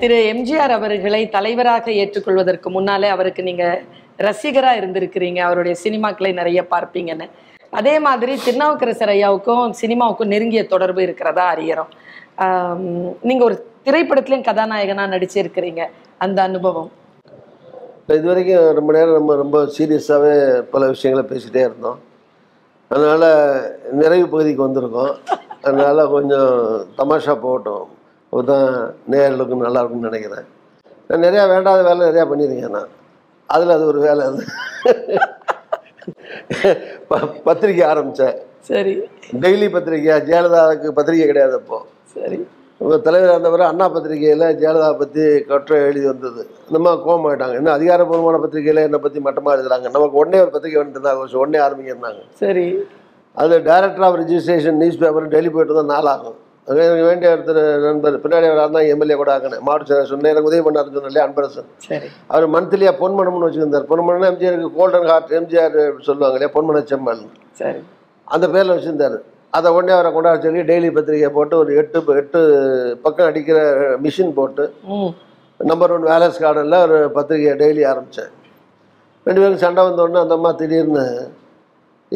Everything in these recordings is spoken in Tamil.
திரு எம்ஜிஆர் அவர்களை தலைவராக ஏற்றுக்கொள்வதற்கு முன்னாலே அவருக்கு நீங்க ரசிகரா இருந்திருக்கிறீங்க. அவருடைய சினிமாக்களை நிறைய பார்ப்பீங்கன்னு. அதே மாதிரி திருநாவுக்கரசர் ஐயாவுக்கும் சினிமாவுக்கும் நெருங்கிய தொடர்பு இருக்கிறதா அறியறோம். நீங்கள் நீங்க ஒரு திரைப்படத்திலையும் கதாநாயகனா நடிச்சிருக்கிறீங்க. அந்த அனுபவம். இப்போ இது வரைக்கும் ரொம்ப நேரம் நம்ம ரொம்ப சீரியஸாகவே பல விஷயங்களை பேசிகிட்டே இருந்தோம். அதனால் நிறைவு பகுதிக்கு வந்திருக்கோம். அதனால் கொஞ்சம் தமாஷா போகட்டும். அப்பதான் நேர்களுக்கும் நல்லா இருக்கும்னு நினைக்கிறேன். நான் நிறையா வேண்டாத வேலை நிறையா பண்ணியிருக்கேன் நான். அதில் அது ஒரு வேலை அது. ப- பத்திரிக்கை ஆரம்பித்தேன் சரி. டெய்லி பத்திரிக்கை ஜெயலலிதாவுக்கு பத்திரிக்கை கிடையாது அப்போ. சரி. இப்போ தலைவர் இருந்தவரை அண்ணா பத்திரிகையில் ஜெயலலிதா பற்றி கட்டுரை எழுதி வந்தது. கோவம் ஆயிட்டாங்க. இன்னும் அதிகாரப்பூர்வமான பத்திரிகையில் என்னை பற்றி மட்டமாக எழுதுறாங்க. நமக்கு உடனே ஒரு பத்திரிக்கை வந்துருந்தாங்க உடனே ஆரம்பிக்கிறாங்க. சரி. அது director of registration newspaper Delhi போயிட்டு தான் நாளாகும் அது எனக்கு வேண்டிய ஒருத்தர் நண்பர் பின்னாடி அவர் தான் எம்எல்ஏ கூட ஆக்கினேன் மாவட்ட சொன்னேன் எனக்கு உதவி பண்ணாருன்னு சொன்னேன் அன்பரசன். அவர் மந்த்லியாக பொன்மனம்னு வச்சுருந்தார். பொன்மனம் எம்ஜிஆருக்கு கோல்டன் ஹார்ட் எம்ஜிஆர் சொல்லுவாங்க இல்லையா பொன்மன செம்மல் சரி. அந்த பேரில் வச்சுருந்தார். அதை உடனே அவரை கொண்டாட சொல்லி டெய்லி பத்திரிகை போட்டு ஒரு எட்டு எட்டு பக்கம் அடிக்கிற மிஷின் போட்டு நம்பர் ஒன் வேலஸ் கார்டனில் ஒரு பத்திரிகையை டெய்லி ஆரம்பித்தேன் ரெண்டு பேரும் சண்டை வந்த உடனே அந்த அம்மா திடீர்னு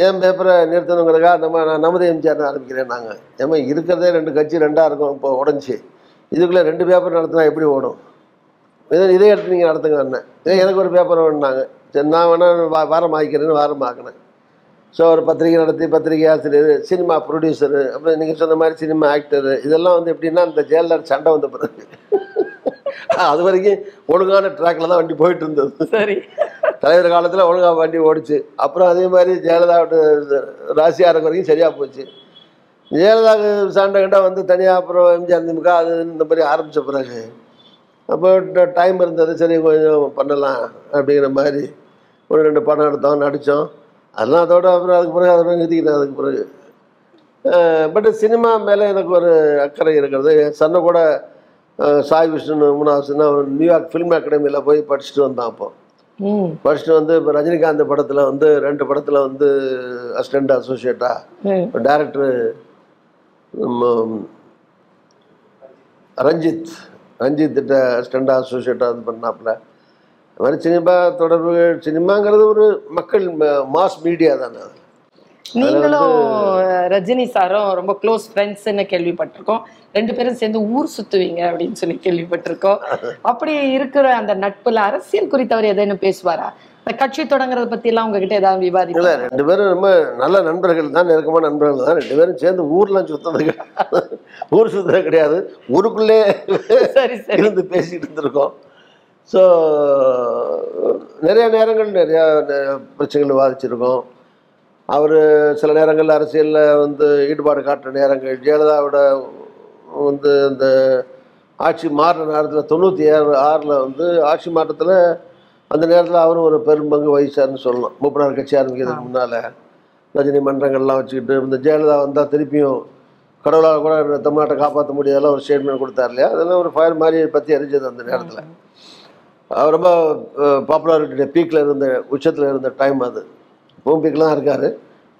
என் பேப்பரை நிறுத்தணுங்கிறதுக்காக நம்ம நான் நமது எம்ஜிஆர் ஆரம்பிக்கிறேன் நாங்கள் ஏமா இருக்கிறதே ரெண்டு கட்சி ரெண்டாக இருக்கும் இப்போ உடஞ்சி. இதுக்குள்ளே ரெண்டு பேப்பர் நடத்தினா எப்படி ஓடும்? இதை இதே எடுத்து நீங்கள் நடத்துங்க அண்ணன் இதே எனக்கு ஒரு பேப்பர் வேணுனாங்க சரி நான் வேணால் வா வாரம் ஆகிக்கிறேன்னு வாரம் ஆக்கினேன். ஸோ ஒரு பத்திரிகை நடத்தி பத்திரிகை ஆசிரியர் சினிமா ப்ரொடியூசரு அப்புறம் நீங்கள் சொன்ன மாதிரி சினிமா ஆக்டரு இதெல்லாம் வந்து எப்படின்னா அந்த ஜெயலலிதா சண்டை வந்த பிறகு. அது வரைக்கும் ஒழுங்கான ட்ராக்ல தான் வண்டி போயிட்டு இருந்தது. சரி. தலைவர் காலத்தில் ஒழுங்காக வண்டி ஓடிச்சு. அப்புறம் அதே மாதிரி ஜெயலலிதா ராசியாக வரைக்கும் சரியாக போச்சு. ஜெயலலிதா சண்டை கிட்ட வந்து தனியாக அப்புறம் எம்ஜிஆர் திமுக அது இந்த மாதிரி ஆரம்பித்த பிறகு அப்போ டைம் இருந்தது சரி கொஞ்சம் பண்ணலாம் அப்படிங்கிற மாதிரி ஒரு ரெண்டு படம் எடுத்தோம் நடித்தோம் அதெல்லாம் அதோட அப்புறம் அதுக்கு பிறகு அதை நிறுத்திக்கிட்டேன் அதுக்கு பிறகு. பட் சினிமா மேலே எனக்கு ஒரு அக்கறை இருக்கிறது. என் கூட சாய் விஷ்ணு மூணாவது நியூயார்க் ஃபிலிம் அகாடமியில் போய் படிச்சுட்டு வந்தான் அப்போ. படிச்சுட்டு வந்து இப்போ ரஜினிகாந்த் படத்தில் வந்து ரெண்டு படத்தில் வந்து அசிஸ்டண்ட் அசோசியேட்டாக டேரக்டர் ரஞ்சித் ரஞ்சித் கிட்ட அசிஸ்டண்ட் அசோசியேட்டாக இது பண்ணாப்புல. அது மாதிரி சினிமா தொடர்பு சினிமாங்கிறது ஒரு மக்கள் மாஸ் மீடியா தானே அது. நீங்களும் ரஜினி சாரும் ரொம்ப க்ளோஸ் ஃப்ரெண்ட்ஸ்னு கேள்விப்பட்டிருக்கோம். ரெண்டு பேரும் சேர்ந்து ஊர் சுத்துவீங்க அப்படின்னு சொல்லி கேள்விப்பட்டிருக்கோம். அப்படி இருக்கிற அந்த நட்புல அரசியல் குறித்து அவர் எதையும் பேசுவாரா? இந்த கட்சி தொடங்குறத பத்தி எல்லாம் உங்ககிட்ட ஏதாவது இல்லை விவாதிப்பாரு ரெண்டு பேரும் ரொம்ப நல்ல நண்பர்கள் தான் நெருக்கமான நண்பர்கள் தான். ரெண்டு பேரும் சேர்ந்து ஊர்லாம் சுத்தது ஊர் சுத்தது கிடையாது. ஊருக்குள்ளே சரி சரி. இருந்து பேசிட்டு இருந்திருக்கோம். ஸோ நிறைய நேரங்கள் நிறையா பிரச்சனைகள் விவாதிச்சிருக்கோம். அவர் சில நேரங்களில் அரசியலில் வந்து ஈடுபாடு காட்டுற நேரங்கள். ஜெயலலிதாவோட வந்து அந்த ஆட்சி மாறின நேரத்தில் தொண்ணூற்றி ஏழு ஆறில் வந்து ஆட்சி மாற்றத்தில் அந்த நேரத்தில் அவரும் ஒரு பெரும்பங்கு வகிச்சார்னு சொல்லலாம். மூப்பனார் கட்சி ஆரம்பிக்கிறதுக்கு முன்னால் ரஜினி மன்றங்கள்லாம் வச்சுக்கிட்டு இந்த ஜெயலலிதா வந்தால் திருப்பியும் கடவுளால் கூட தமிழ்நாட்டை காப்பாற்ற முடியாதெல்லாம் ஒரு ஸ்டேட்மெண்ட் கொடுத்தார் இல்லையா? அதெல்லாம் ஒரு ஃபயர் மாதிரி பற்றி எரிஞ்சது அந்த நேரத்தில். அவர் ரொம்ப பாப்புலாரிட்டி பீக்கில் இருந்த உச்சத்தில் இருந்த டைம் அது. தான் இருக்கார்.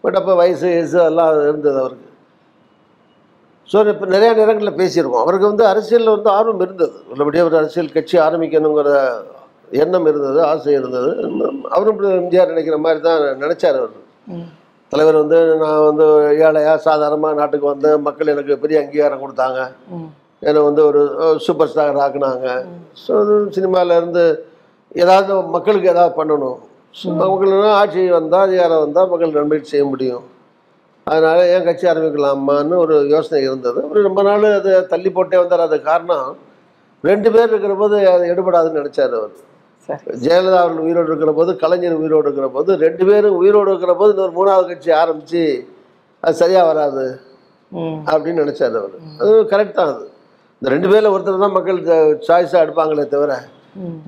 பட் அப்போ வயசு வயசு எல்லாம் இருந்தது அவருக்கு. ஸோ இப்போ நிறையா நேரங்களில் பேசியிருக்கோம். அவருக்கு வந்து அரசியலில் வந்து ஆர்வம் இருந்தது. உள்ளபடியாக ஒரு அரசியல் கட்சி ஆரம்பிக்கணுங்கிற எண்ணம் இருந்தது ஆசை இருந்தது. அவரும் எம்ஜிஆர் நினைக்கிற மாதிரி தான் நினச்சார் அவர். தலைவர் வந்து நான் வந்து ஏழையா சாதாரணமாக நாட்டுக்கு வந்தேன். மக்கள் எனக்கு பெரிய அங்கீகாரம் கொடுத்தாங்க. என்னை வந்து ஒரு சூப்பர் ஸ்டார் ஆக்குனாங்க. ஸோ சினிமாவில் இருந்து ஏதாவது மக்களுக்கு ஏதாவது பண்ணணும். ஸோ மக்கள்னா ஆட்சி வந்தால் அதிகாரம் வந்தால் மக்கள் நன்மைக்கு செய்ய முடியும். அதனால் ஏன் கட்சி ஆரம்பிக்கலாமான்னு ஒரு யோசனை இருந்தது. அவர் ரொம்ப நாள் அதை தள்ளி போட்டே வந்தார். அது காரணம் ரெண்டு பேர் இருக்கிற போது அது எடுபடாதுன்னு நினச்சார் அவர். ஜெயலலிதா அவர்கள் உயிரோடு இருக்கிற போது கலைஞர் உயிரோடு இருக்கிற போது ரெண்டு பேரும் உயிரோடு இருக்கிற போது இன்னொரு மூணாவது கட்சி ஆரம்பித்து அது சரியாக வராது. அப்படின்னு நினச்சார் அவர். அது கரெக்ட் தான் அது. இந்த ரெண்டு பேரில் ஒருத்தர் தான் மக்கள் சாய்ஸாக எடுப்பாங்களே தவிர.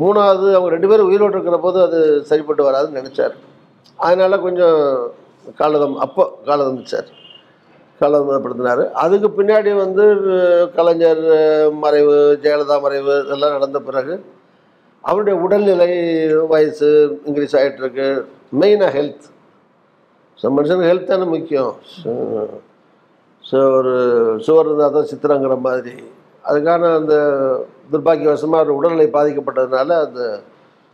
மூணாவது அவங்க ரெண்டு பேரும் உயிரோடு இருக்கிற போது அது சரிப்பட்டு வராதுன்னு நினச்சார். அதனால் கொஞ்சம் காலதம் அப்போ காலதமிச்சார் காலதமப்படுத்தினார் அதுக்கு பின்னாடி வந்து கலைஞர் மறைவு ஜெயலலிதா மறைவு இதெல்லாம் நடந்த பிறகு அவருடைய உடல்நிலை வயசு இன்க்ரீஸ் ஆகிட்டுருக்கு மெயினாக ஹெல்த். ஸோ மனுஷனுக்கு ஹெல்த் தானே முக்கியம். ஸோ ஒரு சுவர் இருந்தால் தான் சித்திரங்கிற மாதிரி அதுக்கான அந்த துர்பாக்கியவசமாக அவர் உடல்நிலை பாதிக்கப்பட்டதுனால அந்த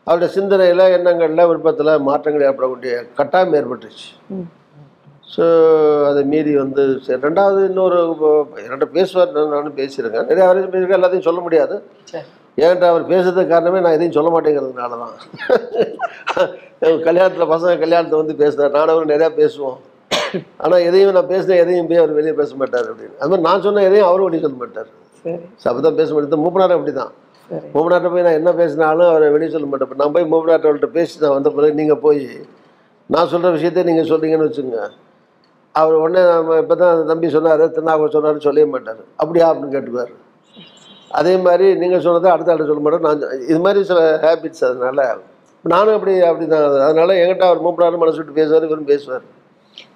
அவருடைய சிந்தனையில் எண்ணங்களில் விருப்பத்தில் மாற்றங்கள் ஏற்படக்கூடிய கட்டாயம் ஏற்பட்டுச்சு. ஸோ அதை மீறி வந்து சரி ரெண்டாவது இன்னொரு ரெண்டு பேசுவார் நான் நானும் பேசியிருக்கேன். நிறைய வரைக்கும் பேசியிருக்கேன் எல்லாத்தையும் சொல்ல முடியாது. சரி. ஏன்டா அவர் பேசுறதுக்கு காரணமே நான் எதையும் சொல்ல மாட்டேங்கிறதுனால தான். கல்யாணத்தில் பசங்க கல்யாணத்தை வந்து பேசுனார் நானும் நிறையா பேசுவோம். ஆனால் எதையும் நான் பேசினேன் எதையும் போய் அவர் வெளியே பேச மாட்டார் அப்படின்னு. அது மாதிரி நான் சொன்ன எதையும் அவரும் வெளியே சொல்ல மாட்டார். சரி. அப்போ தான் பேச மாட்டேன் மூப்பனார் அப்படி தான் மூப்பனார்ட்ட போய் நான் என்ன பேசினாலும் அவரை வெளியே சொல்ல மாட்டேன். நான் போய் மூப்பனார்ட்ட பேசி நான் வந்த பிறகு நீங்கள் போய் நான் சொல்கிற விஷயத்த நீங்கள் சொல்றீங்கன்னு வச்சுங்க. அவர் உடனே நம்ம இப்போ தான் தம்பி சொன்னார் திருநாக சொன்னார்னு சொல்லவே மாட்டார். அப்படியா? அப்படின்னு கேட்டுக்குவார். அதே மாதிரி நீங்கள் சொன்னதை அடுத்த ஆள் சொல்ல மாட்டேன். நான் இது மாதிரி சில ஹேபிட்ஸ் அதனால நானும் அப்படி அப்படி தான் அதனால என்கிட்ட அவர் மூப்பனார் மனசு விட்டு பேசுவார் இவரும் பேசுவார்.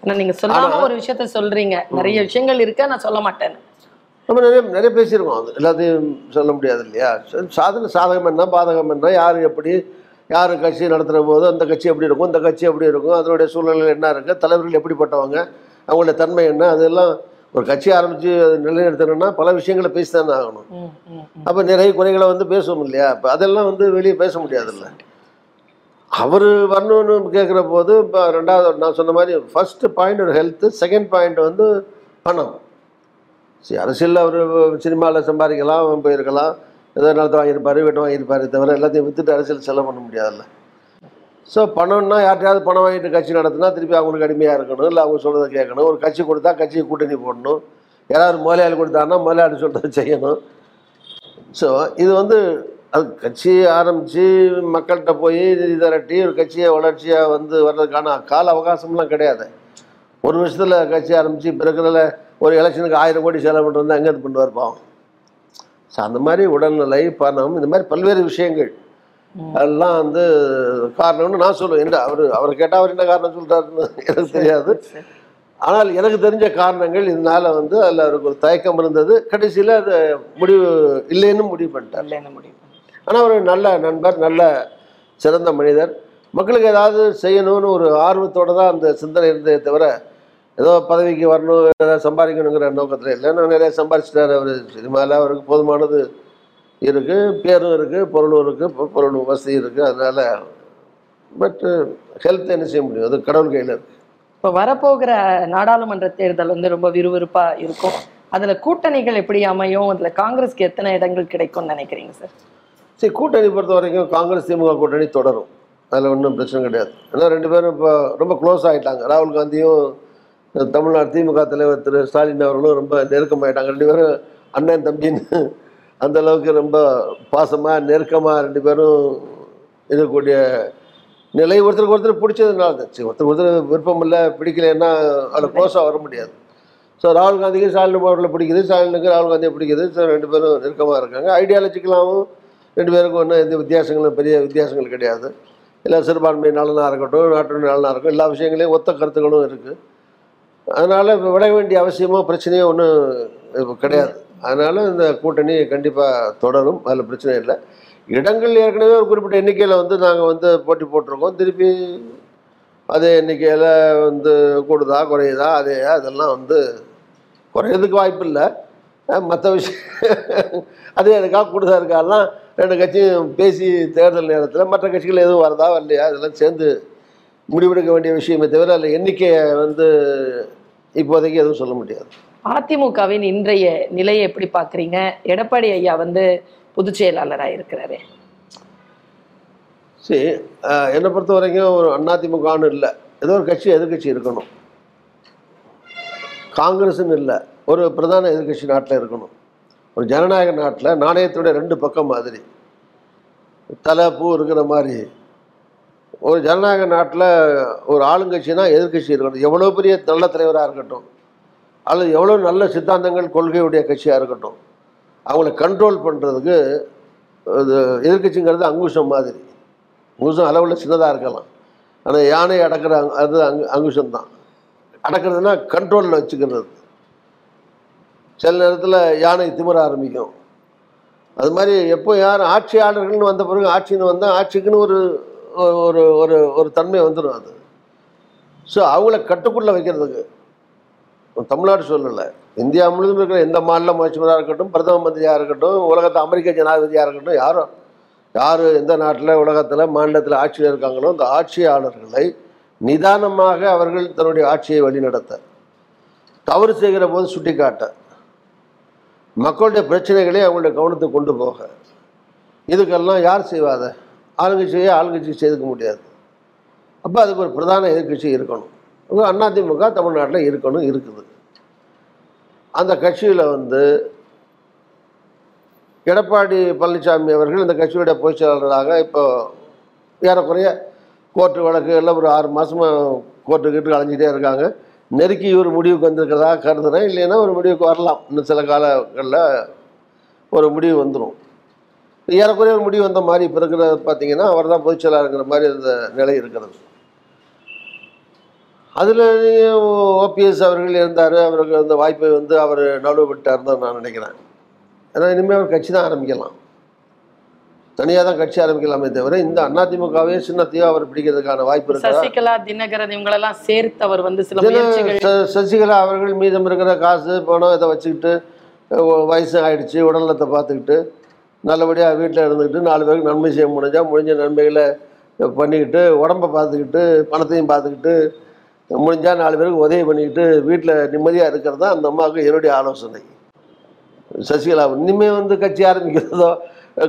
ஆனா நீங்க சொல்லாம ஒரு விஷயத்த சொல்றீங்க. நிறைய விஷயங்கள் இருக்கு நான் சொல்ல மாட்டேன் நம்ம நிறைய நிறைய பேசியிருக்கோம். அது எல்லாத்தையும் சொல்ல முடியாது இல்லையா? சரி, சாதகம் என்ன பாதகம் என்ன யார் எப்படி யார் கட்சி நடத்துகிற போது அந்த கட்சி எப்படி இருக்கும் இந்த கட்சி எப்படி இருக்கும் அதனுடைய சூழ்நிலை என்ன இருக்குது தலைவர்கள் எப்படிப்பட்டவங்க அவங்களுடைய தன்மை என்ன அதெல்லாம் ஒரு கட்சி ஆரம்பித்து நிலைநிறுத்தணும்னா பல விஷயங்களை பேசி தானே ஆகணும். அப்போ நிறைய குறைகளை வந்து பேசுவோம் இல்லையா? இப்போ அதெல்லாம் வந்து வெளியே பேச முடியாதுல்ல அவர் வரணும்னு கேட்குற போது இப்போ ரெண்டாவது நான் சொன்ன மாதிரி ஃபர்ஸ்ட் பாயிண்ட் ஒரு ஹெல்த்து செகண்ட் பாயிண்ட் வந்து பணம். அரசியலில் அவர் சினிமாவில் சம்பாதிக்கலாம் போயிருக்கலாம். ஏதோ நிலத்தை வாங்கியிருப்பார் வீட்டை வாங்கியிருப்பார் தவிர எல்லாத்தையும் விற்றுட்டு அரசியல் செலவு பண்ண முடியாதுல்ல. ஸோ பணம்னா யார்ட்டையாவது பணம் வாங்கிட்டு கட்சி நடத்தினா திருப்பி அவங்களுக்கு அடிமையாக இருக்கணும். இல்லை அவங்க சொல்கிறத கேட்கணும். ஒரு கட்சி கொடுத்தா கட்சியை கூட்டணி போடணும். யாராவது முதலாளி கொடுத்தாங்கன்னா முதலாளி சொல்கிறத செய்யணும். ஸோ இது வந்து அது கட்சி ஆரம்பித்து மக்கள்கிட்ட போய் திரட்டி ஒரு கட்சியை வளர்ச்சியாக வந்து வர்றதுக்கான கால அவகாசம்லாம் கிடையாது. ஒரு வருஷத்தில் கட்சி ஆரம்பித்து இப்போ ஒரு எலெக்ஷனுக்கு ஆயிரம் கோடி செலவு பண்ணுறது எங்கே இது பண்ணுவார் பாவம்? ஸோ அந்த மாதிரி உடல்நிலை பணம் இந்த மாதிரி பல்வேறு விஷயங்கள். அதெல்லாம் வந்து காரணம்னு நான் சொல்லுவேன். என்ன அவர் அவர் கேட்டால் அவர் என்ன காரணம் சொல்கிறாருன்னு எனக்கு தெரியாது. ஆனால் எனக்கு தெரிஞ்ச காரணங்கள் இதனால வந்து அதில் அவருக்கு ஒரு தயக்கம் இருந்தது. கடைசியில் அது முடிவு இல்லைன்னு முடிவு பண்ணிட்டார். ஆனால் ஒரு நல்ல நண்பர் நல்ல சிறந்த மனிதர். மக்களுக்கு ஏதாவது செய்யணும்னு ஒரு ஆர்வத்தோட தான் அந்த சிந்தனை இருந்ததே தவிர ஏதோ பதவிக்கு வரணும் ஏதாவது சம்பாதிக்கணுங்கிற நோக்கத்தில் இல்லை. நான் நிறைய சம்பாதிச்சிட்டாரு அவர். சினிமாவில் அவருக்கு போதுமானது இருக்குது பேரும் இருக்குது பொருளும் இருக்குது பொருளும் வசதி இருக்குது அதனால் பட்டு ஹெல்த் என்ன செய்ய முடியும்? அது கடவுள் கையில் இருக்குது இப்ப வரப்போகிற நாடாளுமன்ற தேர்தல் வந்து ரொம்ப விறுவிறுப்பா இருக்கும். அதுல கூட்டணிகள் எப்படி அமையும்? அதுல காங்கிரஸ்க்கு எத்தனை இடங்கள் கிடைக்கும்னு நினைக்கிறீங்க சார்? சரி கூட்டணி பொறுத்த வரைக்கும் காங்கிரஸ் திமுக கூட்டணி தொடரும். அதில் ஒன்றும் பிரச்சனை கிடையாது. ஏன்னா ரெண்டு பேரும் இப்போ ரொம்ப க்ளோஸ் ஆகிட்டாங்க ராகுல் காந்தியும் தமிழ்நாடு திமுக தலைவர் திரு ஸ்டாலின் அவர்களும் ரொம்ப நெருக்கமாயிட்டாங்க. ரெண்டு பேரும் அண்ணன் தம்பின்னு அந்த அளவுக்கு ரொம்ப பாசமாக நெருக்கமாக ரெண்டு பேரும் இருக்கக்கூடிய நிலை. ஒருத்தருக்கு ஒருத்தர் பிடிச்சதுனால தான் சரி ஒருத்தருக்கு ஒருத்தர் விருப்பம் இல்லை பிடிக்கலைன்னா அதில் க்ளோஸாக வர முடியாது. ஸோ ராகுல் காந்திக்கு ஸ்டாலின் அவர்களை பிடிக்குது ஸ்டாலினுக்கு ராகுல் காந்தியை பிடிக்குது. ஸோ ரெண்டு பேரும் நெருக்கமாக இருக்காங்க. ஐடியாலஜிக்கலாகவும் ரெண்டு பேருக்கும் ஒன்றும் எந்த வித்தியாசங்களும் பெரிய வித்தியாசங்கள் கிடையாது. இல்லை சிறுபான்மை நலனாக இருக்கட்டும் நாட்டு நலனாக இருக்கட்டும். எல்லா விஷயங்களையும் ஒத்த கருத்துக்களும் இருக்குது அதனால் இப்போ விட வேண்டிய அவசியமோ பிரச்சனையோ ஒன்றும் இப்போ கிடையாது. அதனால் இந்த கூட்டணி கண்டிப்பாக தொடரும். அதில் பிரச்சனை இல்லை. இடங்கள் ஏற்கனவே ஒரு குறிப்பிட்ட எண்ணிக்கையில் வந்து நாங்கள் வந்து போட்டி போட்டிருக்கோம். திருப்பி அதே எண்ணிக்கையில் வந்து கூடுதா குறையுதா அதே அதெல்லாம் வந்து குறையிறதுக்கு வாய்ப்பு இல்லை. மற்ற விஷயம் அதே இருக்கா கூடுதா இருக்காலாம் ரெண்டு கட்சியும் பேசி தேர்தல் நேரத்தில் மற்ற கட்சிகள் எதுவும் வரதா வரலையா இதெல்லாம் சேர்ந்து முடிவெடுக்க வேண்டிய விஷயமே தவிர அதில் எண்ணிக்கையை வந்து இப்போதைக்கு எதுவும் சொல்ல முடியாது. அதிமுகவின் இன்றைய நிலையை எப்படி பாக்குறீங்க எடப்பாடி ஐயா வந்து பொதுச் செயலாளராக இருக்கிறாரு. சரி என்னை பொறுத்த வரைக்கும் ஒரு அதிமுகன்னு இல்லை. ஏதோ ஒரு கட்சி எதிர்க்கட்சி இருக்கணும். காங்கிரஸ்னு இல்லை. ஒரு பிரதான எதிர்க்கட்சி நாட்டில் இருக்கணும். ஒரு ஜனநாயக நாட்டில் நாணயத்துடைய ரெண்டு பக்கம் மாதிரி. தலை பூ இருக்கிற மாதிரி. ஒரு ஜனநாயக நாட்டில் ஒரு ஆளுங்கட்சினா எதிர்க்கட்சி இருக்கணும் எவ்வளோ பெரிய நல்ல தலைவராக இருக்கட்டும். அல்லது எவ்வளோ நல்ல சித்தாந்தங்கள் கொள்கையுடைய கட்சியாக இருக்கட்டும். அவங்கள கண்ட்ரோல் பண்ணுறதுக்கு இது எதிர்க்கட்சிங்கிறது அங்குஷம் மாதிரி. அங்குஷம் அளவில் சின்னதாக இருக்கலாம். ஆனால் யானை அடக்கிற அங் அது அங்கு அங்குஷம் தான். அடக்கிறதுனா கண்ட்ரோலில் வச்சுக்கிறது. சில நேரத்தில் யானை திமிர ஆரம்பிக்கும். அது மாதிரி எப்போ யார் ஆட்சியாளர்கள்னு வந்த பிறகு ஆட்சின்னு வந்தால் ஆட்சிக்குன்னு ஒரு ஒரு ஒரு ஒரு தன்மை வந்துடும் அது. ஸோ அவங்கள கட்டுக்குள்ளே வைக்கிறதுக்கு. தமிழ்நாடு சொல்லலை இந்தியா முழுவதும் இருக்கிற எந்த மாநில முயற்சியாக இருக்கட்டும் பிரதம மந்திரியாக இருக்கட்டும் உலகத்தை அமெரிக்க ஜனாதிபதியாக இருக்கட்டும் யாரும் யார் எந்த நாட்டில் உலகத்தில் மாநிலத்தில் ஆட்சியில் இருக்காங்களோ அந்த ஆட்சியாளர்களை நிதானமாக அவர்கள் தன்னுடைய ஆட்சியை வழிநடத்த. தவறு செய்கிற போது சுட்டிக்காட்ட. மக்களுடைய பிரச்சனைகளை அவங்களுடைய கவனத்துக்கு கொண்டு போக. இதுக்கெல்லாம் யார் செய்வாத ஆளுங்கட்சியை ஆளுங்கட்சி செய்துக்க முடியாது. அப்போ அதுக்கு ஒரு பிரதான எதிர்க்கட்சி இருக்கணும். அதிமுக தமிழ்நாட்டில் இருக்கணும் இருக்குது. அந்த கட்சியில் வந்து எடப்பாடி பழனிசாமி அவர்கள் இந்த கட்சியுடைய பொதுச் செயலாளராக இப்போ ஏறக்குறைய கோர்ட்டு வழக்கு எல்லாம் ஒரு ஆறு மாதமாக கோர்ட்டு கிட்டு அலைஞ்சிட்டே இருக்காங்க. நெருக்கி ஒரு முடிவுக்கு வந்திருக்கிறதா கருதுகிறேன் இல்லைன்னா ஒரு முடிவுக்கு வரலாம். இன்னும் சில காலங்களில் ஒரு முடிவு வந்துடும் ஏறக்குறைய ஒரு முடிவு வந்த மாதிரி இப்போ இருக்கிற பார்த்தீங்கன்னா அவர் தான் பொதுச் செயலாளருங்கிற மாதிரி அந்த நிலை இருக்கிறது. அதில் ஓபிஎஸ் அவர்கள் இருந்தார் அவருக்கு அந்த வாய்ப்பை வந்து அவர் நழுவ விட்டார் தான் நான் நினைக்கிறேன். ஏன்னா இனிமேல் அவர் கட்சி தான் ஆரம்பிக்கலாம். தனியாக தான் கட்சி ஆரம்பிக்கலாமே தவிர இந்த அதிமுகவே சின்னத்தையோ அவர் பிடிக்கிறதுக்கான வாய்ப்பு இருக்கா? சசிகலா தினகரன் இவங்களெல்லாம் சேர்த்து அவர் வந்து சில சசிகலா அவர்கள் மீதம் இருக்கிற காசு பணம் இதை வச்சுக்கிட்டு வயசு ஆயிடுச்சு உடல்நலத்தை பார்த்துக்கிட்டு நல்லபடியாக வீட்டில் இருந்துக்கிட்டு நாலு பேருக்கு நன்மை செய்ய முடிஞ்சால் முடிஞ்ச நன்மைகளை பண்ணிக்கிட்டு உடம்பை பார்த்துக்கிட்டு பணத்தையும் பார்த்துக்கிட்டு முடிஞ்சால் நாலு பேருக்கு உதவி பண்ணிக்கிட்டு வீட்டில் நிம்மதியாக இருக்கிறது தான் அந்த அம்மாவுக்கு என்னுடைய ஆலோசனை. சசிகலா இனிமேல் வந்து கட்சி ஆரம்பிக்கிறதோ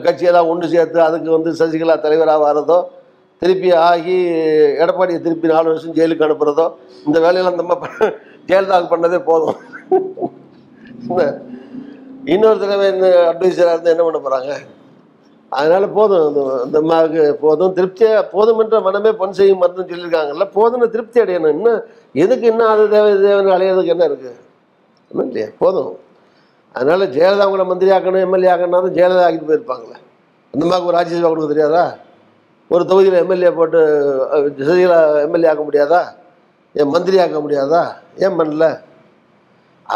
கட்சியெல்லாம் ஒன்று சேர்த்து அதுக்கு வந்து சசிகலா தலைவராக வரதோ திருப்பி ஆகி எடப்பாடியை திருப்பி நாலு வருஷம் ஜெயிலுக்கு அனுப்புகிறதோ இந்த வேலையெல்லாம் அந்த அம்மா ஜெயலலிதாவுக்கு பண்ணதே போதும். இந்த இன்னொரு தடவை இந்த அட்வைசராக இருந்து என்ன பண்ண போகிறாங்க அதனால போதும். அந்த அம்மாவுக்கு போதும். திருப்தியாக போதும் என்ற மனமே பொன் செய்யும் மருந்துன்னு சொல்லியிருக்காங்கல்ல போதும்னு திருப்தி அடையணும். இன்னும் எதுக்கு இன்னும் அது தேவை தேவைன்னு அலையிறதுக்கு என்ன இருக்குது ஒன்றும் இல்லையா. போதும். அதனால ஜெயலலிதா அவங்கள மந்திரி ஆக்கணும் எம்எல்ஏ ஆக்கணும் ஜெயலலிதா ஆக்கிட்டு போயிருப்பாங்களே. அந்த மாதிரி ஒரு ராஜ்யசபா கொடுக்க தெரியாதா? ஒரு தொகுதியில் எம்எல்ஏ போட்டு சசிகலா எம்எல்ஏ ஆக்க முடியாதா? ஏன் மந்திரி ஆக்க முடியாதா? ஏன் பண்ணல?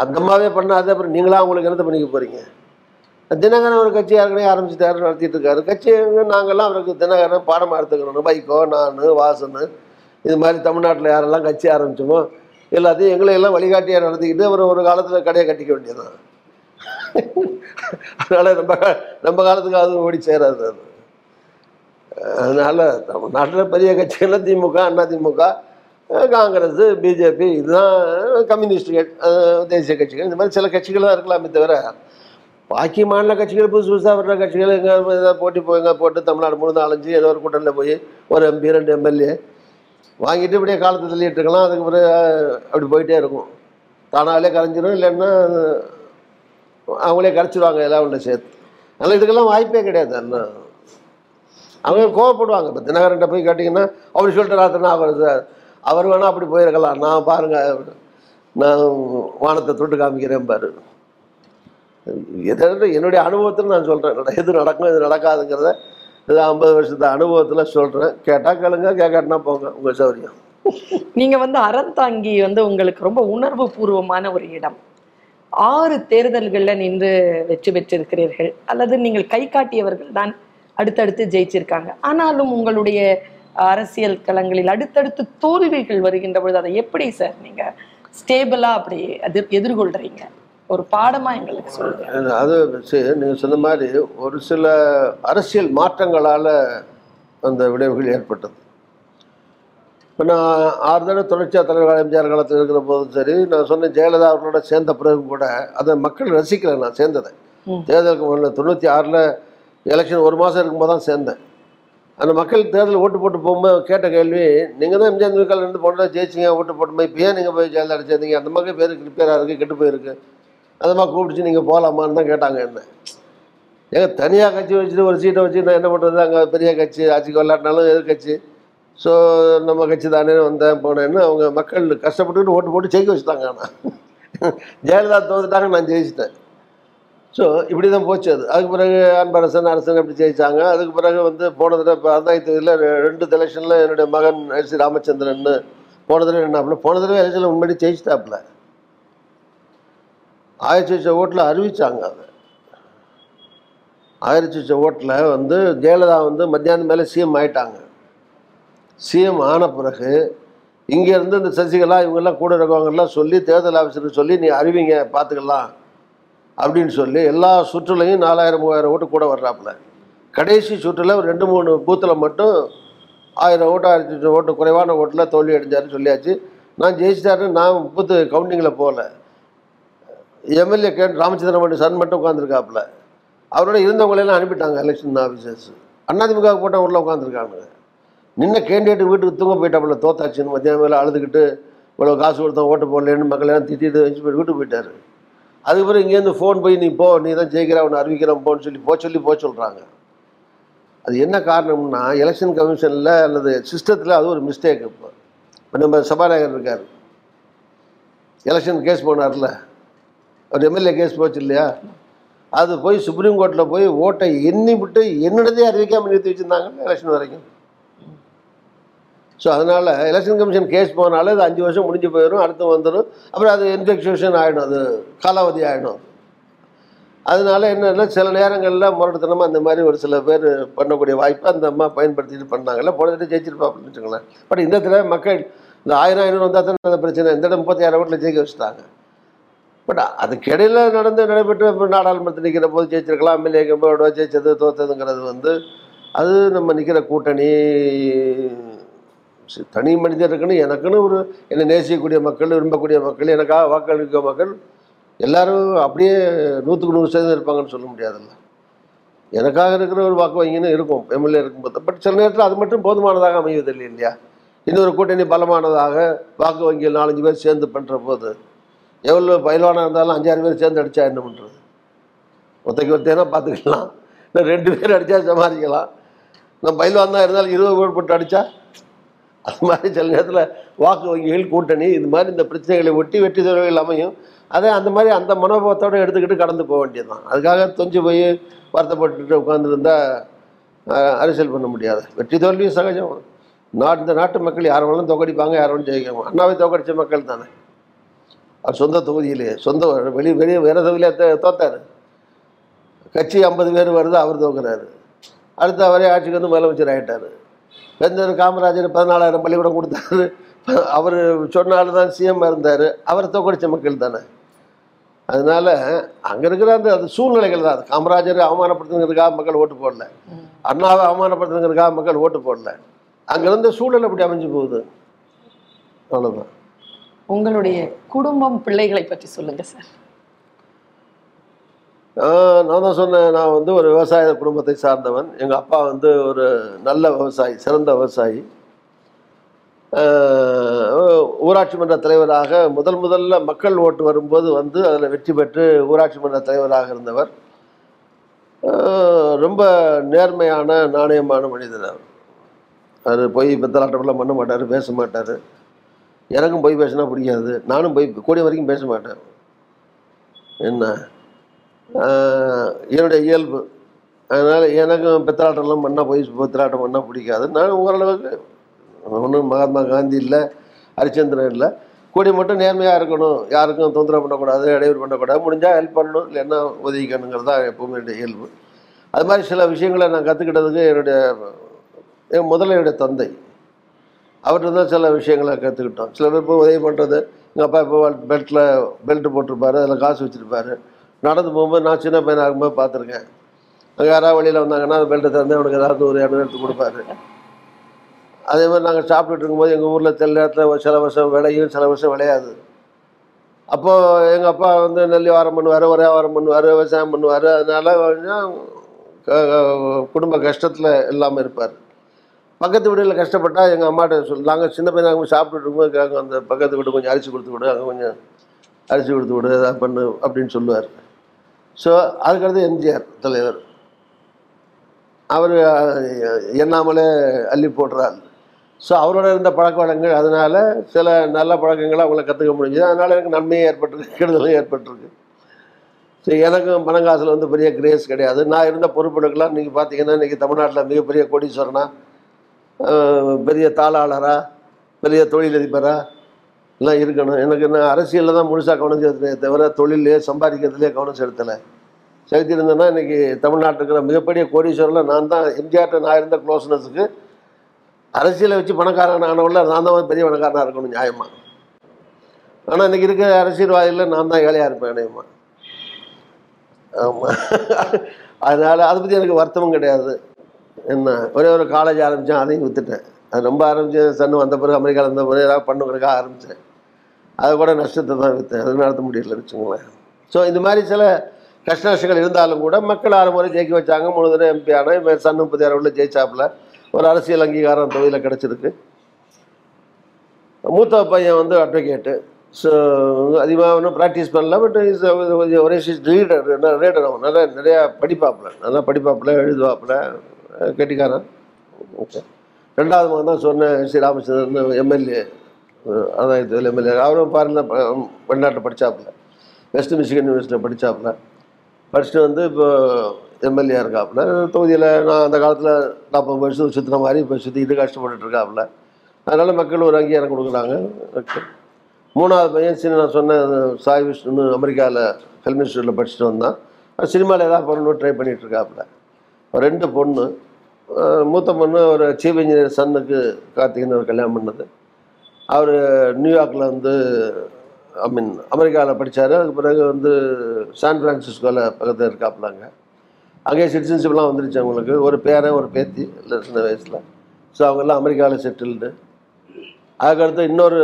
அந்த அம்மாவே பண்ணாதே அப்புறம் நீங்களாக அவங்களுக்கு என்னத்தை பண்ணிக்க போகிறீங்க தினகரன் ஒரு கட்சி ஏற்கனவே ஆரம்பிச்சிட்டாரு நடத்திட்டு இருக்காரு. கட்சி நாங்கள்லாம் அவருக்கு தினகரன் பாடமாக எடுத்துக்கணும். பைக்கோ நான் வாசன் இது மாதிரி தமிழ்நாட்டில் யாரெல்லாம் கட்சி ஆரம்பிச்சோமோ எல்லாத்தையும் எங்களை எல்லாம் வழிகாட்டியாக நடத்திக்கிட்டு அப்புறம் ஒரு காலத்தில் கடையை கட்டிக்க வேண்டியதான் அதனால் நம்ம நம்ம காலத்துக்கு அதுவும் ஓடி சேராது அது. அதனால் தமிழ்நாட்டில் பெரிய கட்சிகள்லாம் திமுக அண்ணா திமுக காங்கிரஸ் பிஜேபி இதுதான் கம்யூனிஸ்டுகள் தேசிய கட்சிகள். இந்த மாதிரி சில கட்சிகள் தான் இருக்கலாமே தவிர பாக்கி மாநில கட்சிகள் புதுசு புதுசாக வர்ற கட்சிகள் எங்கே ஏதாவது போட்டி போய் எங்கே போட்டு தமிழ்நாடு முழுதும் அலைஞ்சு ஏதோ ஒரு கூட்டணியில் போய் ஒரு எம்பி ரெண்டு எம்எல்ஏ வாங்கிட்டு இப்படியே காலத்தை தள்ளிட்டு இருக்கலாம். அதுக்கு பிறகு அப்படி போயிட்டே இருக்கும். தானாலே கரைஞ்சிரும் இல்லைன்னா அவங்களே கரைச்சிடுவாங்க எல்லாம் ஒன்று சேர்த்து. அதனால் இதுக்கெல்லாம் வாய்ப்பே கிடையாது. அண்ணா. அவங்க கோவப்படுவாங்க. இப்போ தினகரன்ட்ட போய் கேட்டிங்கன்னா அவர் சொல்லிட்டு ராத்திரனா அவர் சார் அவர் வேணால் அப்படி போயிருக்கலாம். நான் பாருங்க நான் வானத்தை தொட்டு காமிக்கிறேன் பாரு. எதாவது என்னுடைய அனுபவத்தில் நான் சொல்கிறேன் எது நடக்கும் எது நடக்காதுங்கிறத இது ஐம்பது வருஷத்து அனுபவத்தில் சொல்கிறேன் கேட்டால் கேளுங்க கேட்காட்டினா போங்க உங்கள் சௌரியம். நீங்கள் வந்து அறந்தாங்கி வந்து உங்களுக்கு ரொம்ப உணர்வு பூர்வமான ஒரு இடம். ஆறு தேர்தல்களில் நின்று வெற்றி பெற்றிருக்கிறீர்கள். அல்லது நீங்கள் கை காட்டியவர்கள் தான் அடுத்தடுத்து ஜெயிச்சிருக்காங்க. ஆனாலும் உங்களுடைய அரசியல் களங்களில் அடுத்தடுத்து தோல்விகள் வருகின்ற பொழுது அதை எப்படி சார் நீங்க ஸ்டேபிளா அப்படி அது எதிர்கொள்றீங்க? ஒரு பாடமா எங்களுக்கு சொல்லுங்க. அது சரி நீங்கள் சொன்ன மாதிரி ஒரு சில அரசியல் மாற்றங்களால் அந்த விளைவுகள் ஏற்பட்டது. இப்போ நான் ஆறு தடவை தொடர்ச்சியாக தலைவர் எம்ஜிஆர் காலத்தில் இருக்கிற போதும் சரி நான் சொன்ன ஜெயலலிதா அவர்களோட சேர்ந்த பிறகு கூட அதை மக்கள் ரசிக்கலை நான் சேர்ந்ததை. தேர்தலுக்கு முன்ன தொண்ணூற்றி ஆறில் எலெக்ஷன் ஒரு மாதம் இருக்கும்போது தான் சேர்ந்தேன். அந்த மக்கள் தேர்தல் ஓட்டு போட்டு போகும்போது கேட்ட கேள்வி நீங்கள் தான் எம்ஜிஆர் மீக்கால் இருந்து போட்டு ஜெயிச்சிங்க ஓட்டு போட்டு இப்போ ஏன் நீங்கள் போய் ஜெயலலிதா சேர்ந்தீங்க அந்த மாதிரி பேருக்கு ரிப்பேராக இருக்குது கெட்டு போயிருக்கு. அந்த மாதிரி கூப்பிடுச்சு நீங்கள் போகலாமான்னு தான் கேட்டாங்க என்ன. ஏங்க தனியாக கட்சி வச்சுட்டு ஒரு சீட்டை வச்சு நான் என்ன பண்ணுறது அங்கே பெரிய கட்சி ஆட்சிக்கு விளையாட்டினாலும் எதிர்கட்சி. ஸோ நம்ம கட்சி தானே வந்தேன் போனேன்னு அவங்க மக்கள் கஷ்டப்பட்டுக்கிட்டு ஓட்டு போட்டு ஜெயிக்க வச்சுட்டாங்க ஆனால் ஜெயலலிதா தோத்துட்டாங்க நான் ஜெயிச்சிட்டேன். ஸோ இப்படி தான் போச்சு அது. அதுக்கு பிறகு அன்பரசன் அரசன் அப்படி ஜெயிச்சாங்க? அதுக்கு பிறகு வந்து போன தடவை இப்போ ரெண்டாயிரத்தி இருபதில் ரெண்டு எலெக்ஷனில் என்னுடைய மகன் எஸ் சி ராமச்சந்திரன் போன தடவை என்னாப்புல போன தடவை எலெக்ஷனில் முன்னாடி ஜெயிச்சிட்டாப்புல. ஆயிரத்தி லட்சம் ஓட்டில் அறிவித்தாங்க அதை. ஆயிரத்தி லட்சம் ஓட்டில் வந்து ஜெயலலிதா வந்து மத்தியானம் மேலே சிஎம் ஆயிட்டாங்க. சிஎம் ஆன பிறகு இங்கேருந்து இந்த சசிகலா இவங்கெல்லாம் கூட இருக்கவங்கெல்லாம் சொல்லி தேர்தல் ஆஃபீஸருக்கு சொல்லி நீ அறிவிங்க பார்த்துக்கலாம் அப்படின்னு சொல்லி எல்லா சுற்றுலையும் நாலாயிரம் மூவாயிரம் ஓட்டு கூட வர்றாப்புல. கடைசி சுற்றில் ஒரு ரெண்டு மூணு பூத்தில் மட்டும் ஆயிரம் ஓட்டு ஆயிரத்தி ஓட்டு குறைவான ஓட்டில் தோல்வி அடைஞ்சாருன்னு சொல்லியாச்சு. நான் ஜெயிச்சிட்டாருன்னு நான் பூத்து கவுண்டிங்கில் போகல. எம்எல்ஏ கே ராமச்சந்திரன் சன் மட்டும் உட்காந்துருக்காப்புல அவரோட இருந்தவங்களெல்லாம் அனுப்பிட்டாங்க எலெக்ஷன் ஆஃபீஸர்ஸ் அண்ணாதிமுக போட்ட உள்ள உட்காந்துருக்காங்க நின்ன கேண்டிடேட் வீட்டுக்கு தூங்க போயிட்டாப்புல தோத்தாச்சுன்னு மத்தியானம் மேலே அழுதுகிட்டு இவ்வளோ காசு கொடுத்தோம் ஓட்டு போடலன்னு மக்கள் எல்லாம் திட்டிட்டு வச்சு போய் வீட்டுக்கு போயிட்டாரு. அதுக்கப்புறம் இங்கேருந்து ஃபோன் போய் நீ போ நீ தான் ஜெயிக்கிற அவனை அறிவிக்கிறான் போன்னு சொல்லி போ சொல்லி போக சொல்கிறாங்க அது என்ன காரணம்னா எலெக்ஷன் கமிஷனில் அல்லது சிஸ்டத்தில் அது ஒரு மிஸ்டேக் இப்போ. இப்போ நம்ம சபாநாயகர் இருக்கார். எலெக்ஷன் கேஸ் போனார்ல. ஒரு எம்எல்ஏ கேஸ் போச்சு இல்லையா? அது போய் சுப்ரீம் கோர்ட்டில் போய் ஓட்டை எண்ணி விட்டு என்னிடதே அறிவிக்காமல் நிறுத்தி வச்சுருந்தாங்க எலெக்ஷன் வரைக்கும். ஸோ அதனால் எலெக்ஷன் கமிஷன் கேஸ் போனாலும் அது அஞ்சு வருஷம் முடிஞ்சு போயிடும் அடுத்து வந்துடும். அப்புறம் அது இன்ஃபெக்ஷன் ஆகிடும் அது காலாவதி ஆகிடும் அதனால என்னன்னா சில நேரங்களில் முரட்டுத்தனமாக அந்த மாதிரி ஒரு சில பேர் பண்ணக்கூடிய வாய்ப்பை அந்த அம்மா பயன்படுத்திட்டு பண்ணாங்கல்ல. போன தடவை ஜெயிச்சிருப்பாப்புன்னு வச்சுக்கோங்களேன். பட் இந்த தடவை மக்கள் இந்த ஆயிரம் ஐநூறு வந்தால் தான் அந்த பிரச்சனை. இந்த தடவை முப்பத்தாயிரம் ஓட்டில் ஜெயிக்க வச்சுட்டாங்க. பட் அதுக்கிடையில் நடந்து நடைபெற்று இப்போ நாடாளுமன்றத்தில் நிற்கிற போது ஜெயிச்சிருக்கலாம். எம்எல்ஏ கம்போட ஜெயிச்சது தோத்ததுங்கிறது வந்து அது நம்ம நிற்கிற கூட்டணி தனி மனிதருக்குன்னு எனக்குன்னு ஒரு என்னை நேசிக்கக்கூடிய மக்கள் விரும்பக்கூடிய மக்கள் எனக்காக வாக்களிக்க மக்கள் எல்லாரும் அப்படியே நூற்றுக்கு நூறு சதவீதம் இருப்பாங்கன்னு சொல்ல முடியாதுல்ல. எனக்காக இருக்கிற ஒரு வாக்கு வங்கின்னு இருக்கும் எம்எல்ஏ இருக்கும்போது. பட் சில நேரத்தில் அது மட்டும் போதுமானதாக அமைவதில்லை இல்லையா? இன்னொரு கூட்டணி பலமானதாக வாக்கு வங்கியில் நாலஞ்சு பேர் சேர்ந்து பண்ணுற போது எவ்வளோ பயிலானாக இருந்தாலும் அஞ்சாறு பேர் சேர்ந்து அடித்தா என்ன பண்ணுறது ஒத்தைக்கு ஒருத்தேனா பார்த்துக்கலாம் இல்லை ரெண்டு பேர் அடித்தா சமாளிக்கலாம். நம்ம பயில்வான் தான் இருந்தாலும் இருபது பேர் போட்டு அடித்தா அது மாதிரி சில நேரத்தில் வாக்கு வங்கிகள் கூட்டணி இது மாதிரி இந்த பிரச்சனைகளை ஒட்டி வெற்றி தோல்விகள் அமையும். அதே அந்த மாதிரி அந்த மனோபாவத்தோடு எடுத்துக்கிட்டு கடந்து போக வேண்டியதுதான். அதுக்காக தொஞ்சு போய் வருத்தப்பட்டுட்டு உட்காந்துருந்தா அரசியல் பண்ண முடியாது. வெற்றி தோல்வியும் சகஜம். நாட்டு இந்த நாட்டு மக்கள் யார் வேணாலும் தோக்கடிப்பாங்க யார் வேணும். ஜெயிக்காம அண்ணாவை தோக்கடிச்ச மக்கள் தானே. அவர் சொந்த தொகுதியிலேயே சொந்த வெளி வெளியே வேறு தொகுதியிலே தோத்தார். கட்சி ஐம்பது பேர் வருது அவர் தோக்குறாரு. அடுத்து அவரே ஆட்சிக்கு வந்து முதலமைச்சர் ஆகிட்டார் பெருந்தர் காமராஜர் பதினாலாயிரம் பள்ளிக்கூடம் கொடுத்தாரு. அவர் சொன்னாலும் தான் சிஎம் இருந்தார். அவரை தோக்கடிச்ச மக்கள் தானே. அதனால அங்கே இருக்கிற அந்த அது சூழ்நிலைகள் தான். அது காமராஜர் அவமானப்படுத்துங்கிறதுக்காக மக்கள் ஓட்டு போடல. அண்ணாவை அவமானப்படுத்துங்கிறதுக்காக மக்கள் ஓட்டு போடல. அங்கே இருந்த சூழல் அப்படி அமைஞ்சு போகுது? அவ்வளோதான் உங்களுடைய குடும்பம் பிள்ளைகளை பற்றி சொல்லுங்க சார். நான் தான் சொன்னேன் நான் வந்து ஒரு விவசாய குடும்பத்தை சார்ந்தவன். எங்கள் அப்பா வந்து ஒரு நல்ல விவசாயி சிறந்த விவசாயி. ஊராட்சி மன்ற தலைவராக முதல் முதல்ல மக்கள் ஓட்டு வரும்போது வந்து அதில் வெற்றி பெற்று ஊராட்சி மன்ற தலைவராக இருந்தவர். ரொம்ப நேர்மையான நாணயமான மனிதர் அவர். அவர் பொய் பித்தலாட்டமெல்லாம் பண்ண மாட்டார் பேச மாட்டார். எனக்கும் போய் பேசினா பிடிக்காது நானும் போய் கூடிய வரைக்கும் பேச மாட்டேன். என்ன? என்னுடைய இயல்பு. அதனால் எனக்கும் பித்தலாட்டம்லாம் பண்ணால் போய் பித்தலாட்டம் பண்ணால் பிடிக்காது. நான் ஓரளவுக்கு ஒன்றும் மகாத்மா காந்தி இல்லை ஹரிச்சந்திரன் இல்லை. கூடி மட்டும் நேர்மையாக இருக்கணும். யாருக்கும் தொந்தரவு பண்ணக்கூடாது இடையூறு பண்ணக்கூடாது. முடிஞ்சால் ஹெல்ப் பண்ணணும் இல்லைன்னா உதவிக்கணுங்கிறது தான் எப்போவுமே என்னுடைய இயல்பு. அது மாதிரி சில விஷயங்களை நான் கற்றுக்கிட்டதுக்கு என்னுடைய என் முதல்ல என்னுடைய தந்தை. அவர்கிட்ட தான் சில விஷயங்களை கற்றுக்கிட்டோம் சில பேர் இப்போ உதவி பண்ணுறது எங்கள் அப்பா இப்போ பெல்ட்டில் பெல்ட் போட்டிருப்பாரு அதில் காசு வச்சுருப்பாரு. நடந்து போகும்போது நான் சின்ன பையனாக இருக்கும்போது பார்த்துருக்கேன். அங்கே யாராவது வழியில் வந்தாங்கன்னா அந்த பெல்ட்டை திறந்து அவனுக்கு ஏதாவது ஒரு இடம் எடுத்து கொடுப்பாரு. அதே மாதிரி நாங்கள் சாப்பிட்டுட்டு இருக்கும்போது எங்கள் ஊரில் தெல் நேரத்தில் சில வருஷம் விளையும் சில வருஷம் விளையாது. அப்போது எங்கள் அப்பா வந்து நெல் வாரம் பண்ணுவார் ஒரே வாரம் பண்ணுவார் விவசாயம் பண்ணுவார். அதனால கொஞ்சம் குடும்ப கஷ்டத்தில் இல்லாமல் இருப்பார். பக்கத்து வீடுகளில் கஷ்டப்பட்டால் எங்கள் அம்மாட்ட சொல் நாங்கள் சின்ன பையனாக இருக்கும்போது சாப்பிட்டுட்டு இருக்கும்போது கேட்கும் அந்த பக்கத்து வீடு கொஞ்சம் அரிசி கொடுத்து விடு அங்கே கொஞ்சம் அரிசி கொடுத்து விடு ஏதாவது பண்ணு அப்படின்னு சொல்லுவார். ஸோ அதுக்கடுத்து எம்ஜிஆர் தலைவர். அவர் எண்ணாமலே அள்ளி போடுறார். ஸோ அவரோட இருந்த பழக்க வழக்கங்கள் அதனால் சில நல்ல பழக்கங்களை அவங்கள கற்றுக்க முடிஞ்சது. அதனால் எனக்கு நன்மையும் ஏற்பட்டிருக்கு கெடுதலும் ஏற்பட்டிருக்கு. ஸோ எனக்கும் பணங்காசில் வந்து பெரிய கிரேஸ் கிடையாது. நான் இருந்த பொறுப்புகளுக்கெல்லாம் இன்றைக்கி பார்த்தீங்கன்னா இன்றைக்கி தமிழ்நாட்டில் மிகப்பெரிய கோடீஸ்வரனா பெரிய தாளாளரா பெரிய தொழிலதிபரா எல்லாம் இருக்கணும். எனக்கு நான் அரசியலில் தான் முழுசாக கவனம் செலுத்தினே தவிர தொழிலே சம்பாதிக்கிறதுலே கவனம் செலுத்தலை. செலுத்தியிருந்தேன்னா இன்றைக்கி தமிழ்நாட்டுக்கு இருக்கிற மிகப்பெரிய கோடீஸ்வரில் நான் தான் எம்ஜிஆர்ட்ட நான் இருந்த க்ளோஸ்னஸுக்கு அரசியலை வச்சு பணக்காரன் ஆனவுள்ள நான் தான் பெரிய பணக்காரனாக இருக்கணும் நியாயமா. ஆனால் இன்னைக்கு இருக்கிற அரசியல்வாதிகளில் நான் தான் ஏழையாக இருப்பேன் நியாயமாக ஆமாம் அதனால் அதை பற்றி எனக்கு வருத்தமும் கிடையாது. என்ன? ஒரே ஒரு காலேஜ் ஆரம்பித்தேன் அதையும் விற்றுட்டேன் அது ரொம்ப ஆரம்பிச்சு சன்னு வந்த பிறகு அமெரிக்காவில் இருந்த பிறகு ஏதாவது பண்ணுறதுக்காக ஆரம்பித்தேன் அது கூட நஷ்டத்தை தான் விற்றேன் அது நடத்த முடியல வச்சுங்களேன் ஸோ இந்த மாதிரி சில கஷ்ட நஷ்டங்கள் இருந்தாலும் கூட மக்கள் ஆறு முறை ஜெயிக்க வச்சாங்க. மூணு தடவை எம்பி ஆனால் இப்போ சன் முப்பத்தி ஆறு உள்ள ஜெயிச்சாப்புல. ஒரு அரசியல் அங்கீகாரம் தொகுதியில் கிடச்சிருக்கு. மூத்த பையன் வந்து அட்வொகேட்டு ஸோ அதிகமாக ஒன்றும் ப்ராக்டிஸ் பண்ணல. பட் இஸ் ஒரே ரீடர் ரீடர் அவன். நல்லா நிறையா படிப்பாப்பில். நல்லா படிப்பாப்பில் எழுதுவாப்பில். கெட்டிக்காரன். ஓகே ரெண்டாவது மகன் தான் சொன்னேன் ஸ்ரீ ராமச்சந்திரன் எம்எல்ஏ அதான் எம்எல்ஏ அவரும் பாருங்க வெளிநாட்டில் படித்தாப்புல வெஸ்ட் மிச்சிகன் யூனிவர்சிட்டியில் படித்தாப்புல படிச்சுட்டு வந்து இப்போ எம்எல்ஏ இருக்காப்புல. தொகுதியில் நான் அந்த காலத்தில் நாற்பது வருஷத்துக்கு சுற்றின மாதிரி இப்போ சுற்றிக்கிட்டு கஷ்டப்பட்டுட்டு இருக்காப்புல. அதனால் மக்கள் ஒரு அங்கீகாரம் கொடுக்குறாங்க. ஓகே. மூணாவது பையன் சின்ன நான் சொன்ன சாய் விஷ்ணுன்னு அமெரிக்காவில் ஃபில்ம் இன்ஸ்டியூட்டில் படிச்சுட்டு வந்தான். சினிமாவில் ஏதாவது பண்ணணும் ட்ரை பண்ணிகிட்டு இருக்காப்புல. ரெண்டு பொண்ணு. மூத்த பொண்ணு ஒரு சீஃப் இன்ஜினியர் சன்னுக்கு கார்த்திகன் ஒரு கல்யாணம் பண்ணது. அவர் நியூயார்க்கில் வந்து ஐ மீன் அமெரிக்காவில் படித்தார் அதுக்கு பிறகு வந்து சான் ஃப்ரான்சிஸ்கோவில் பக்கத்தில் இருக்காப்புலாங்க. அங்கேயே சிட்டிசன்ஷிப்லாம் வந்துருச்சு அவங்களுக்கு. ஒரு பேரன் ஒரு பேத்தி இல்லை சின்ன வயசில். ஸோ அவங்கெல்லாம் அமெரிக்காவில் செட்டில்டு அதுக்கடுத்து இன்னொரு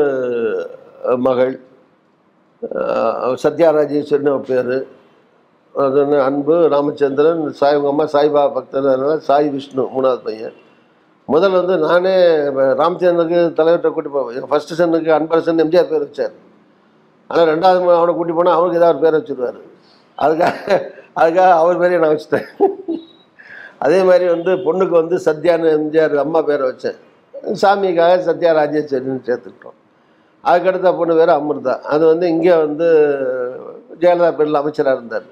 மகள் அஹ், சத்யா ஒரு பேர். அன்பு ராமச்சந்திரன் சாய் உங்கள் அம்மா சாய்பாபா பக்தன் சாய் விஷ்ணு மூணாவது பையன். முதல்ல வந்து நானே ராமச்சந்திரனுக்கு தலைவர்கிட்ட கூட்டி போவேன். ஃபஸ்ட்டு சன்னுக்கு அன்பரசன் எம்ஜிஆர் பேர் வச்சார். ஆனால் ரெண்டாவது அவனை கூட்டி போனால் அவனுக்கு ஏதாவது பேர் வச்சுருவார். அதுக்காக அதுக்காக அவர் பேரையும் நான் வச்சுட்டேன். அதே மாதிரி வந்து பொண்ணுக்கு வந்து சத்யான்னு எம்ஜிஆர் அம்மா பேரை வச்சேன். சாமிக்காக சத்யா ராஜேஸ்வரின்னு சேர்த்துக்கிட்டோம். அதுக்கடுத்த பொண்ணு பேர் அமிர்தா. அது வந்து இங்கே வந்து ஜெயலலிதா பேரில் அமைச்சராக இருந்தார்.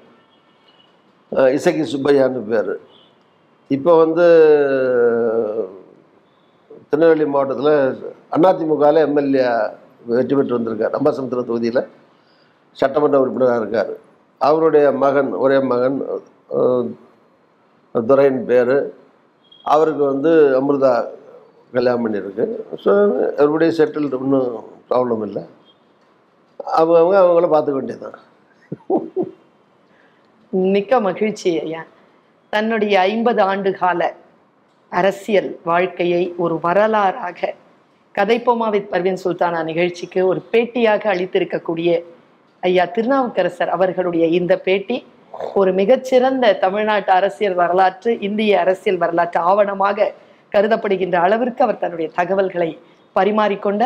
இசக்கி சுப்பையான்னு பேர். இப்போ வந்து திருநெல்வேலி மாவட்டத்தில் அதிமுகவில் எம்எல்ஏ வெற்றி பெற்று வந்திருக்கார். அம்பாசமுத்திரம் தொகுதியில் சட்டமன்ற உறுப்பினராக இருக்கார். அவருடைய மகன் ஒரே மகன் துரையின் பேர். அவருக்கு வந்து அமிர்தா கல்யாணம் பண்ணியிருக்கு. ஸோ அவருடைய செட்டில்டு ஒன்றும் ப்ராப்ளம் இல்லை. அவங்க அவங்க அவங்கள பார்த்துக்க வேண்டியதுதான். மிக்க மகிழ்ச்சி ஐயா. தன்னுடைய ஐம்பது ஆண்டு கால அரசியல் வாழ்க்கையை ஒரு வரலாறாக கதைப்போமா வித் பர்வீன் சுல்தானா நிகழ்ச்சிக்கு ஒரு பேட்டியாக அளித்திருக்கக்கூடிய ஐயா திருநாவுக்கரசர் அவர்களுடைய இந்த பேட்டி ஒரு மிகச்சிறந்த தமிழ்நாட்டு அரசியல் வரலாற்று இந்திய அரசியல் வரலாற்று ஆவணமாக கருதப்படுகின்ற அளவிற்கு அவர் தன்னுடைய தகவல்களை பரிமாறிக்கொண்ட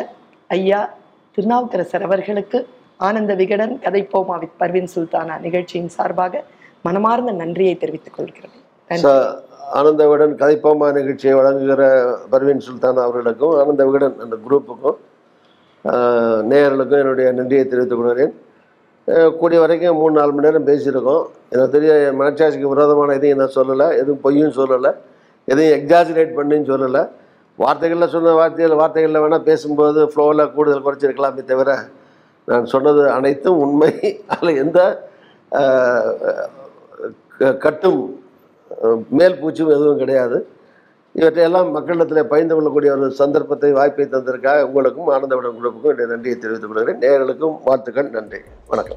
ஐயா திருநாவுக்கரசர் அவர்களுக்கு ஆனந்த விகடன் கதைப்போமா வித் பர்வீன் சுல்தானா நிகழ்ச்சியின் சார்பாக மனமார்ந்த நன்றியை தெரிவித்துக் கொள்கிறேன் ஆனந்த விகடன் கதைப்போமா நிகழ்ச்சியை வழங்குகிற பர்வீன் சுல்தான் அவர்களுக்கும் ஆனந்த விகடன் அந்த குரூப்புக்கும் நேயர்களுக்கும் என்னுடைய நன்றியை தெரிவித்துக் கொள்கிறேன். கூடிய வரைக்கும் மூணு நாலு மணி நேரம் பேசியிருக்கோம். எனக்கு தெரிய மனச்சாட்சிக்கு விரோதமான எதையும் நான் சொல்லலை எதுவும் பொய்யும் சொல்லலை எதையும் எக்ஸாஜரேட் பண்ணுன்னு சொல்லலை. வார்த்தைகளில் சொன்ன வார்த்தைகள் வார்த்தைகளில் வேணால் பேசும்போது ஃப்ளோவில் கூடுதல் குறைச்சிருக்கலாமே தவிர நான் சொன்னது அனைத்தும் உண்மை. அதில் எந்த க- கட்டும் மேல் பூச்சும் எதுவும் கிடையாது. இவற்றையெல்லாம் மக்களிடத்தில் பகிர்ந்து கொள்ளக்கூடிய ஒரு சந்தர்ப்பத்தை வாய்ப்பை தந்திருக்காக உங்களுக்கும் ஆனந்தவிடம் குழுப்புக்கும் என்னுடைய நன்றியை தெரிவித்துக் கொள்கிறேன். நேர்களுக்கும் வாழ்த்துக்கள் நன்றி. வணக்கம்.